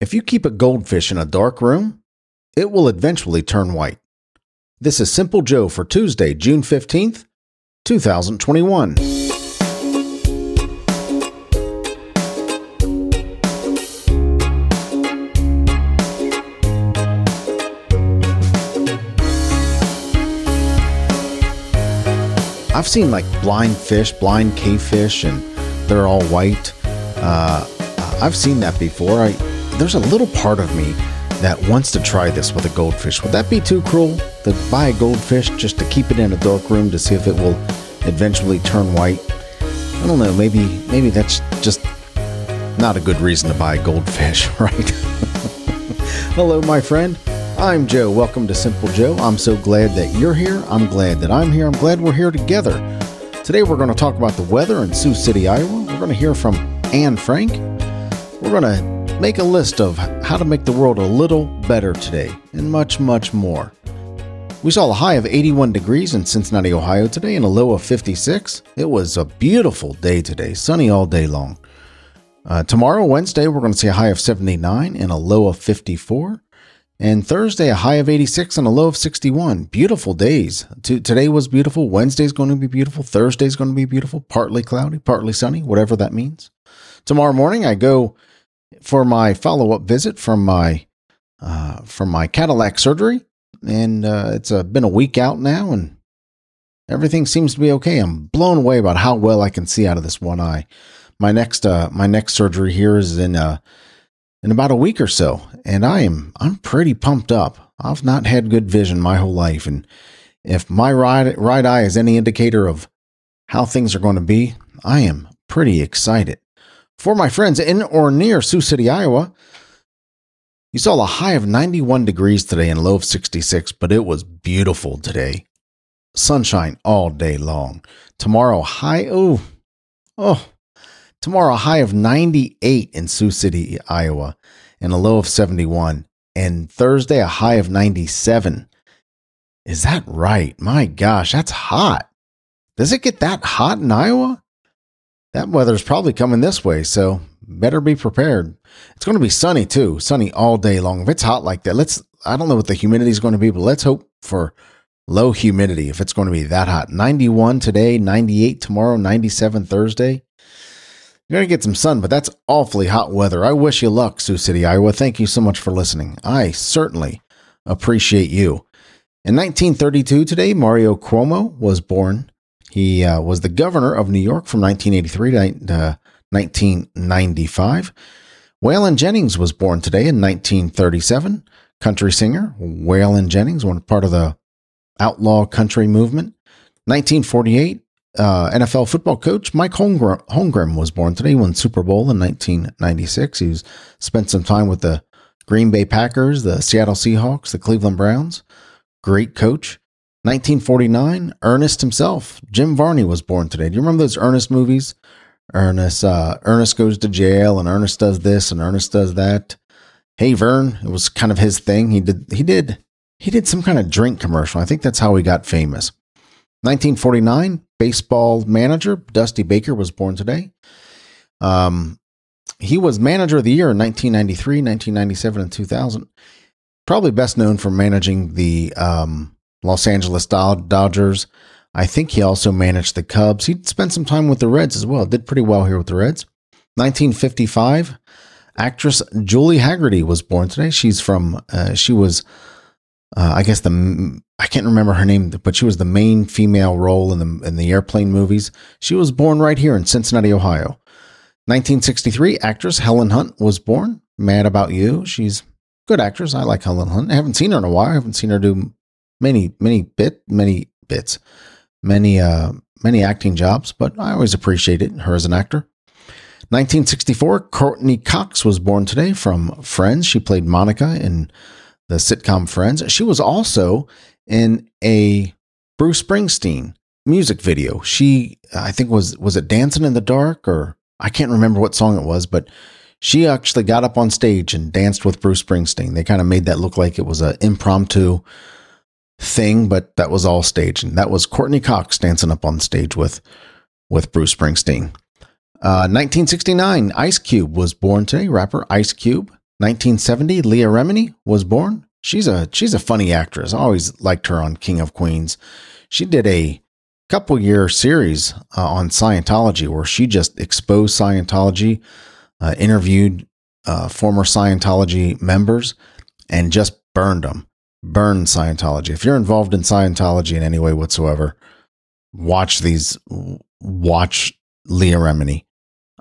If you keep a goldfish in a dark room, it will eventually turn white. This is Simple Joe for Tuesday, June 15th, 2021. I've seen like blind fish, blind cave fish, and they're all white. Uh, I've seen that before. I, there's a little part of me that wants to try this with a goldfish. Would that be too cruel to buy a goldfish just to keep it in a dark room to see if it will eventually turn white? I don't know. Maybe maybe that's just not a good reason to buy a goldfish, right? Hello, my friend. I'm Joe. Welcome to Simple Joe. I'm so glad that you're here. I'm glad that I'm here. I'm glad we're here together. Today we're going to talk about the weather in Sioux City, Iowa. We're going to hear from Anne Frank. We're going to make a list of how to make the world a little better today, and much, much more. We saw a high of 81 degrees in Cincinnati, Ohio today, and a low of 56. It was a beautiful day today, sunny all day long. Uh, tomorrow, Wednesday, we're going to see a high of 79 and a low of 54. And Thursday, a high of 86 and a low of 61. Beautiful days. T- today was beautiful. Wednesday's going to be beautiful. Thursday's going to be beautiful. Partly cloudy, partly sunny, whatever that means. Tomorrow morning, I go for my follow up visit from my uh, from my cataract surgery, and uh, it's uh, been a week out now, and everything seems to be okay. I'm blown away about how well I can see out of this one eye. My next uh, my next surgery here is in uh, in about a week or so, and I am I'm pretty pumped up. I've not had good vision my whole life, and if my right right eye is any indicator of how things are going to be, I am pretty excited. For my friends in or near Sioux City, Iowa, you saw a high of 91 degrees today and a low of 66, but it was beautiful today. Sunshine all day long. Tomorrow, high, oh, oh, tomorrow, high of 98 in Sioux City, Iowa, and a low of 71. And Thursday, a high of 97. Is that right? My gosh, that's hot. Does it get that hot in Iowa? That weather's probably coming this way, so better be prepared. It's going to be sunny too, sunny all day long. If it's hot like that, let's, I don't know what the humidity is going to be, but let's hope for low humidity if it's going to be that hot. 91 today, 98 tomorrow, 97 Thursday. You're going to get some sun, but that's awfully hot weather. I wish you luck, Sioux City, Iowa. Thank you so much for listening. I certainly appreciate you. In 1932 today, Mario Cuomo was born he uh, was the governor of New York from 1983 to uh, 1995. Waylon Jennings was born today in 1937. Country singer Waylon Jennings, one part of the outlaw country movement. 1948, uh, NFL football coach Mike Holmgren, Holmgren was born today. He won Super Bowl in 1996. He spent some time with the Green Bay Packers, the Seattle Seahawks, the Cleveland Browns. Great coach. 1949, Ernest himself, Jim Varney, was born today. Do you remember those Ernest movies? Ernest, uh, Ernest goes to jail, and Ernest does this, and Ernest does that. Hey Vern, it was kind of his thing. He did, he did, he did some kind of drink commercial. I think that's how he got famous. 1949, baseball manager Dusty Baker was born today. Um, he was manager of the year in 1993, 1997, and 2000. Probably best known for managing the um, Los Angeles Dodgers. I think he also managed the Cubs. He spent some time with the Reds as well. Did pretty well here with the Reds. 1955, actress Julie Hagerty was born today. She's from, uh, she was, uh, I guess the, I can't remember her name, but she was the main female role in the in the airplane movies. She was born right here in Cincinnati, Ohio. 1963, actress Helen Hunt was born. Mad About You. She's good actress. I like Helen Hunt. I haven't seen her in a while. I haven't seen her do many many bit many bits, many uh many acting jobs, but I always appreciated her as an actor. 1964, Courteney Cox was born today from Friends. She played Monica in the sitcom Friends. She was also in a Bruce Springsteen music video. She, I think, was was it Dancing in the Dark or I can't remember what song it was, but she actually got up on stage and danced with Bruce Springsteen. They kind of made that look like it was an impromptu thing, but that was all staged. And that was Courteney Cox dancing up on stage with with Bruce Springsteen. Uh, 1969, Ice Cube was born today. Rapper Ice Cube. 1970, Leah Remini was born. She's a she's a funny actress. I always liked her on King of Queens. She did a couple year series uh, on Scientology where she just exposed Scientology, uh, interviewed uh, former Scientology members, and just burned them. Burned Scientology. If you're involved in Scientology in any way whatsoever, watch these. Watch Leah Remini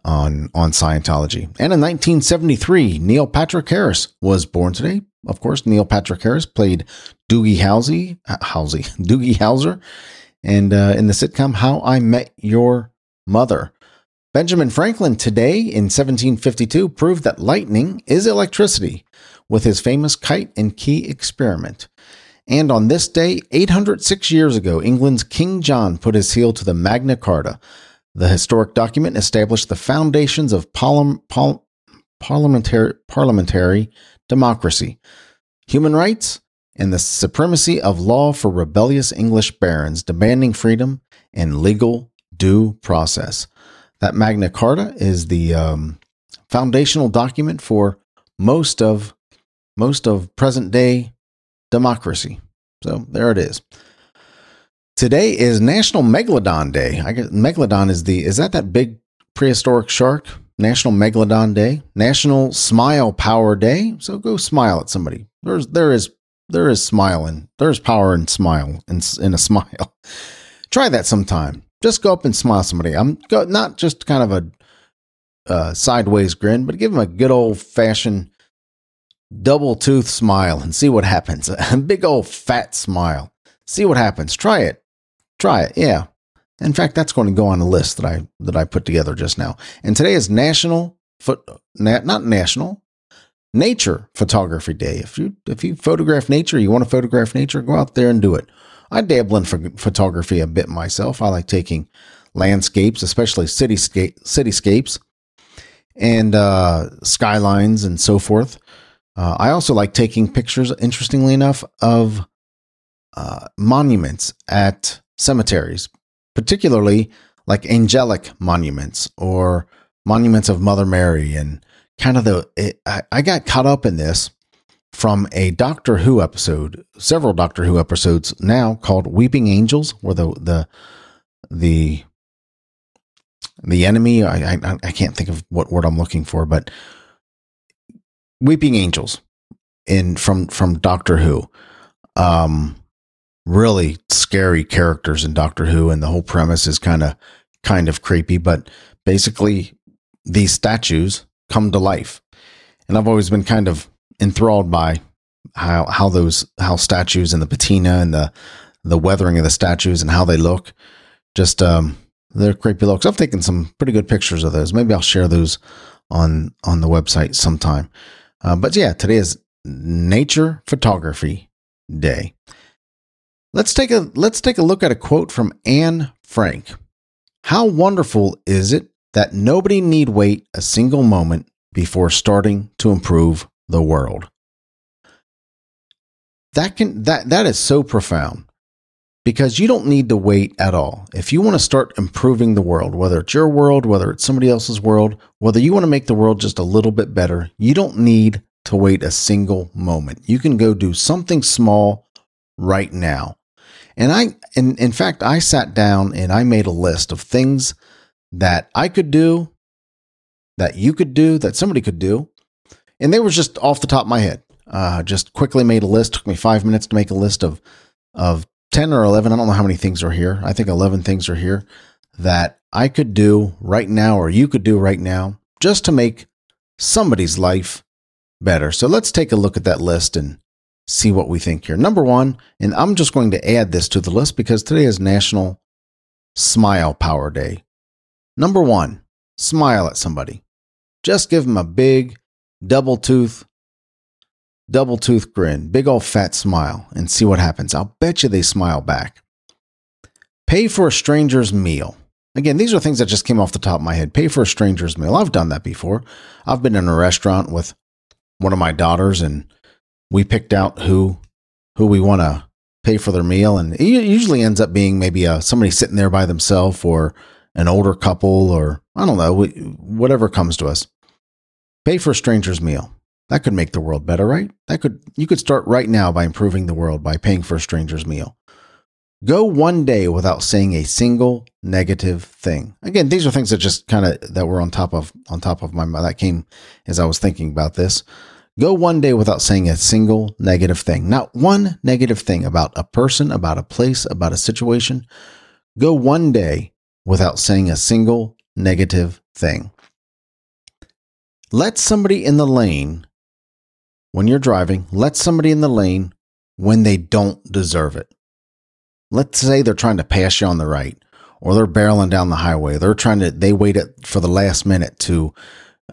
on on Scientology. And in 1973, Neil Patrick Harris was born today. Of course, Neil Patrick Harris played Doogie Howsey, Howsey, Doogie Howser, and uh, in the sitcom How I Met Your Mother. Benjamin Franklin today in 1752 proved that lightning is electricity with his famous kite and key experiment. And on this day, 806 years ago, England's King John put his seal to the Magna Carta. The historic document established the foundations of parliam, par, parliamentary, parliamentary democracy, human rights, and the supremacy of law for rebellious English barons demanding freedom and legal due process. That Magna Carta is the um, foundational document for most of most of present day democracy. So there it is. Today is National Megalodon Day. I guess Megalodon is the is that that big prehistoric shark? National Megalodon Day, National Smile Power Day. So go smile at somebody. There's there is there is smiling. There's power in smile in, in a smile. Try that sometime. Just go up and smile somebody. I'm go, not just kind of a uh, sideways grin, but give them a good old fashioned double tooth smile and see what happens. A big old fat smile. See what happens. Try it. Try it. Yeah. In fact, that's going to go on a list that I that I put together just now. And today is National Foot not National Nature Photography Day. If you if you photograph nature, you want to photograph nature, go out there and do it. I dabble in photography a bit myself. I like taking landscapes, especially cityscape cityscapes and uh, skylines and so forth. Uh, I also like taking pictures, interestingly enough, of uh, monuments at cemeteries, particularly like angelic monuments or monuments of Mother Mary. And kind of the, it, I, I got caught up in this from a Doctor Who episode, several Doctor Who episodes now called Weeping Angels, where the, the, the, the enemy, I, I, I can't think of what word I'm looking for, but Weeping Angels in from from Doctor Who. Um, really scary characters in Doctor Who, and the whole premise is kind of kind of creepy. But basically, these statues come to life, and I've always been kind of enthralled by how how those how statues and the patina and the the weathering of the statues and how they look. Just um, they're creepy looks. I've taken some pretty good pictures of those. Maybe I'll share those on on the website sometime. Uh, but yeah, today is Nature Photography Day. Let's take a let's take a look at a quote from Anne Frank. How wonderful is it that nobody need wait a single moment before starting to improve the world. That can that that is so profound because you don't need to wait at all. If you want to start improving the world, whether it's your world, whether it's somebody else's world, whether you want to make the world just a little bit better, you don't need to wait a single moment. You can go do something small right now. And I in in fact I sat down and I made a list of things that I could do that you could do that somebody could do. And they were just off the top of my head. Uh, just quickly made a list. Took me five minutes to make a list of of 10 or 11, I don't know how many things are here. I think 11 things are here that I could do right now or you could do right now just to make somebody's life better. So let's take a look at that list and see what we think here. Number one, and I'm just going to add this to the list because today is National Smile Power Day. Number one, smile at somebody. Just give them a big double tooth double tooth grin, big old fat smile, and see what happens. I'll bet you they smile back. Pay for a stranger's meal. Again, these are things that just came off the top of my head. Pay for a stranger's meal. I've done that before. I've been in a restaurant with one of my daughters and we picked out who who we want to pay for their meal and it usually ends up being maybe a, somebody sitting there by themselves or an older couple or I don't know, whatever comes to us. Pay for a stranger's meal. That could make the world better, right? That could you could start right now by improving the world by paying for a stranger's meal. Go one day without saying a single negative thing. Again, these are things that just kind of that were on top of on top of my mind that came as I was thinking about this. Go one day without saying a single negative thing. Not one negative thing about a person, about a place, about a situation. Go one day without saying a single negative thing. Let somebody in the lane when you're driving, let somebody in the lane when they don't deserve it. Let's say they're trying to pass you on the right or they're barreling down the highway. They're trying to, they wait for the last minute to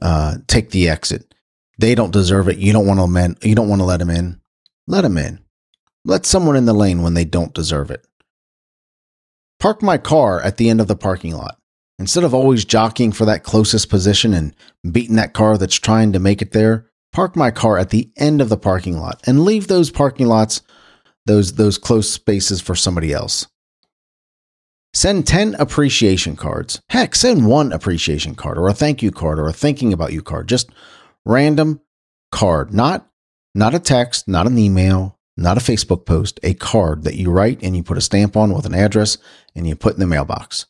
uh, take the exit. They don't deserve it. You don't want to you don't want to let them in. Let them in. Let someone in the lane when they don't deserve it. Park my car at the end of the parking lot. Instead of always jockeying for that closest position and beating that car that's trying to make it there, park my car at the end of the parking lot and leave those parking lots, those those close spaces for somebody else. Send 10 appreciation cards. Heck, send one appreciation card or a thank you card or a thinking about you card. Just random card, not not a text, not an email, not a Facebook post, a card that you write and you put a stamp on with an address and you put in the mailbox.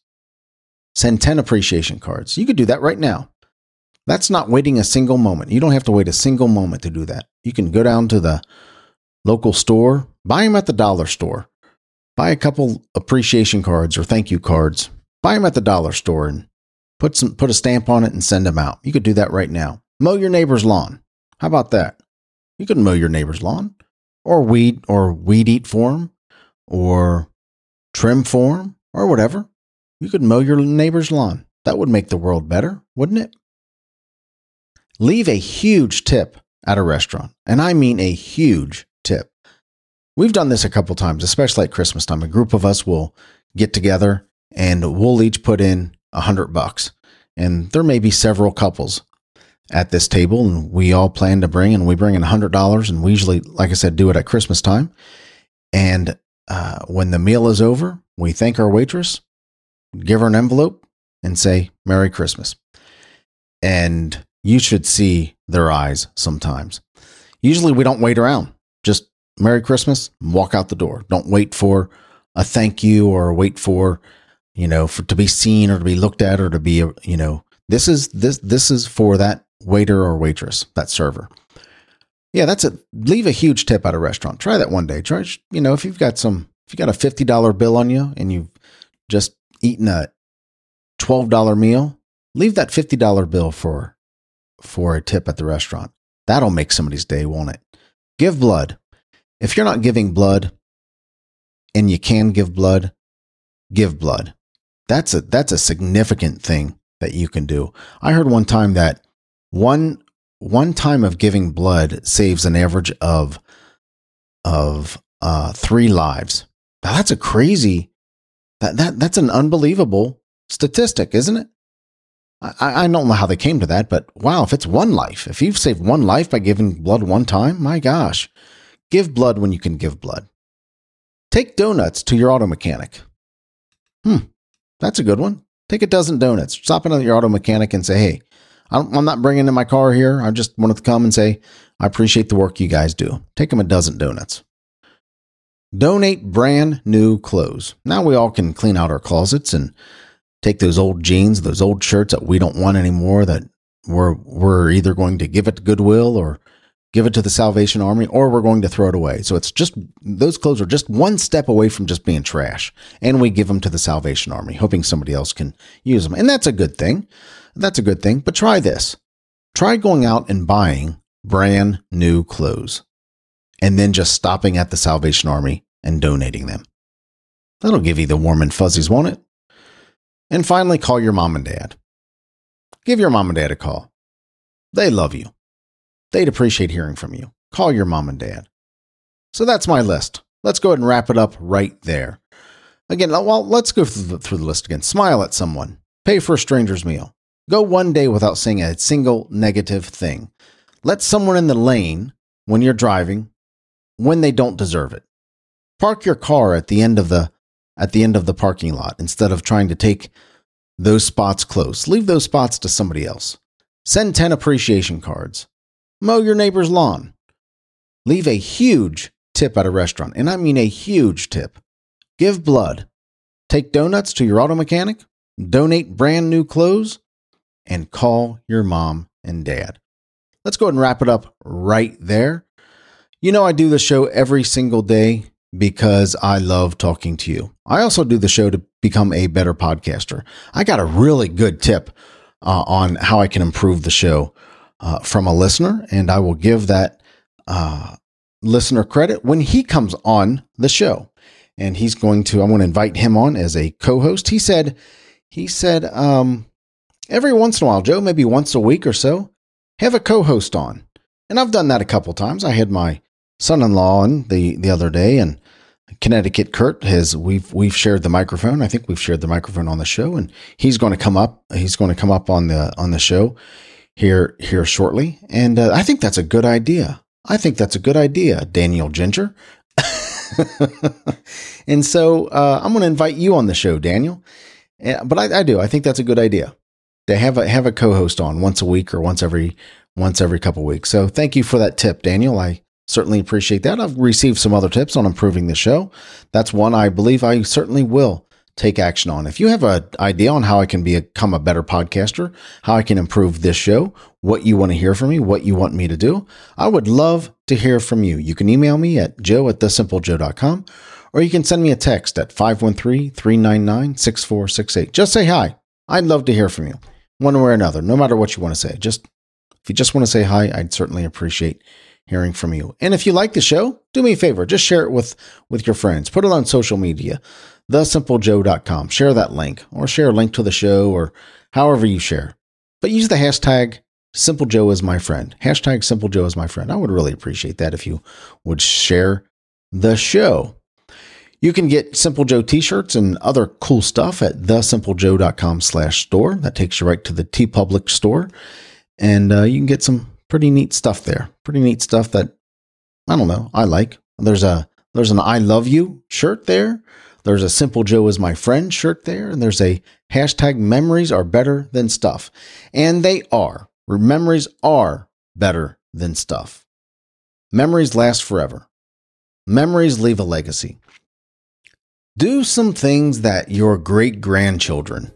Send 10 appreciation cards. You could do that right now. That's not waiting a single moment. You don't have to wait a single moment to do that. You can go down to the local store, buy them at the dollar store, buy a couple appreciation cards or thank you cards, buy them at the dollar store and put some put a stamp on it and send them out. You could do that right now. Mow your neighbor's lawn. How about that? You could mow your neighbor's lawn or weed or weed eat for him or trim for him or whatever. You could mow your neighbor's lawn. That would make the world better, wouldn't it? Leave a huge tip at a restaurant. And I mean a huge tip. We've done this a couple times, especially at Christmas time. A group of us will get together and we'll each put in a hundred bucks. And there may be several couples at this table and we all plan to bring and we bring in a hundred dollars and we usually, like I said, do it at Christmas time. And uh, when the meal is over, we thank our waitress give her an envelope and say, Merry Christmas. And you should see their eyes sometimes. Usually we don't wait around. Just Merry Christmas, walk out the door. Don't wait for a thank you or wait for, you know, for to be seen or to be looked at or to be, you know, this is this this is for that waiter or waitress, that server. Yeah, that's it. Leave a huge tip at a restaurant. Try that one day. Try, you know, if you've got some, if you got a fifty dollar bill on you and you've just eaten a $12 meal, leave that $50 bill for for a tip at the restaurant. That'll make somebody's day, won't it? Give blood. If you're not giving blood and you can give blood, give blood. That's a that's a significant thing that you can do. I heard one time that one one time of giving blood saves an average of of uh, three lives. Now that's a crazy that, that that's an unbelievable statistic, isn't it? I, I don't know how they came to that, but wow, if it's one life, if you've saved one life by giving blood one time, my gosh, give blood when you can give blood. Take donuts to your auto mechanic. Hmm, that's a good one. Take a dozen donuts. Stop in at your auto mechanic and say, hey, I'm not bringing in my car here. I just wanted to come and say, I appreciate the work you guys do. Take them a dozen donuts. Donate brand new clothes. Now we all can clean out our closets and take those old jeans, those old shirts that we don't want anymore that we're we're either going to give it to Goodwill or give it to the Salvation Army or we're going to throw it away. So it's just those clothes are just one step away from just being trash. And we give them to the Salvation Army, hoping somebody else can use them. And that's a good thing. That's a good thing. But try this. Try going out and buying brand new clothes and then just stopping at the Salvation Army and donating them. That'll give you the warm and fuzzies, won't it? And finally, call your mom and dad. Give your mom and dad a call. They love you. They'd appreciate hearing from you. Call your mom and dad. So that's my list. Let's go ahead and wrap it up right there. Again, well, let's go through the, through the list again. Smile at someone. Pay for a stranger's meal. Go one day without saying a single negative thing. Let someone in the lane when you're driving when they don't deserve it. Park your car at the end of the at the end of the parking lot instead of trying to take those spots close. Leave those spots to somebody else. Send 10 appreciation cards. mow your neighbor's lawn, leave a huge tip at a restaurant, and I mean a huge tip. Give blood, take donuts to your auto mechanic, donate brand new clothes, and call your mom and dad. Let's go ahead and wrap it up right there. You know, I do the show every single day because I love talking to you. I also do the show to become a better podcaster. I got a really good tip uh, on how I can improve the show uh, from a listener, and I will give that uh, listener credit when he comes on the show. And he's going to, I want to invite him on as a co host. He said, he said, um, every once in a while, Joe, maybe once a week or so, have a co host on. And I've done that a couple times. I had my son in law on the, the other day, and Connecticut Kurt has we've we've shared the microphone. I think we've shared the microphone on the show, and he's going to come up. He's going to come up on the on the show here here shortly. And uh, I think that's a good idea. I think that's a good idea, Daniel Ginger. and so uh, I'm going to invite you on the show, Daniel. But I, I do. I think that's a good idea to have a have a co-host on once a week or once every once every couple weeks. So thank you for that tip, Daniel. I Certainly appreciate that. I've received some other tips on improving the show. That's one I believe I certainly will take action on. If you have an idea on how I can become a better podcaster, how I can improve this show, what you want to hear from me, what you want me to do, I would love to hear from you. You can email me at joe at thesimplejoe.com or you can send me a text at 513-399-6468. Just say hi. I'd love to hear from you one way or another, no matter what you want to say. Just if you just want to say hi, I'd certainly appreciate hearing from you. And if you like the show, do me a favor, just share it with with your friends. Put it on social media, thesimplejoe.com. Share that link or share a link to the show or however you share. But use the hashtag Simple Joe is my friend. Hashtag Simple Joe is my friend. I would really appreciate that if you would share the show. You can get Simple Joe t-shirts and other cool stuff at thesimplejoe.com slash store. That takes you right to the TeePublic store. And uh, you can get some pretty neat stuff there. Pretty neat stuff that I don't know. I like. There's a there's an I love you shirt there. There's a simple Joe is my friend shirt there, and there's a hashtag memories are better than stuff, and they are. Memories are better than stuff. Memories last forever. Memories leave a legacy. Do some things that your great grandchildren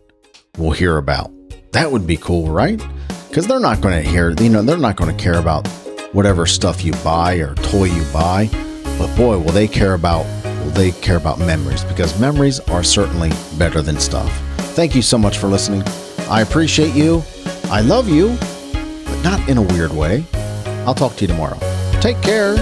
will hear about. That would be cool, right? Because they're not going to hear, you know, they're not going to care about whatever stuff you buy or toy you buy. But boy, will they care about will they care about memories because memories are certainly better than stuff. Thank you so much for listening. I appreciate you. I love you, but not in a weird way. I'll talk to you tomorrow. Take care.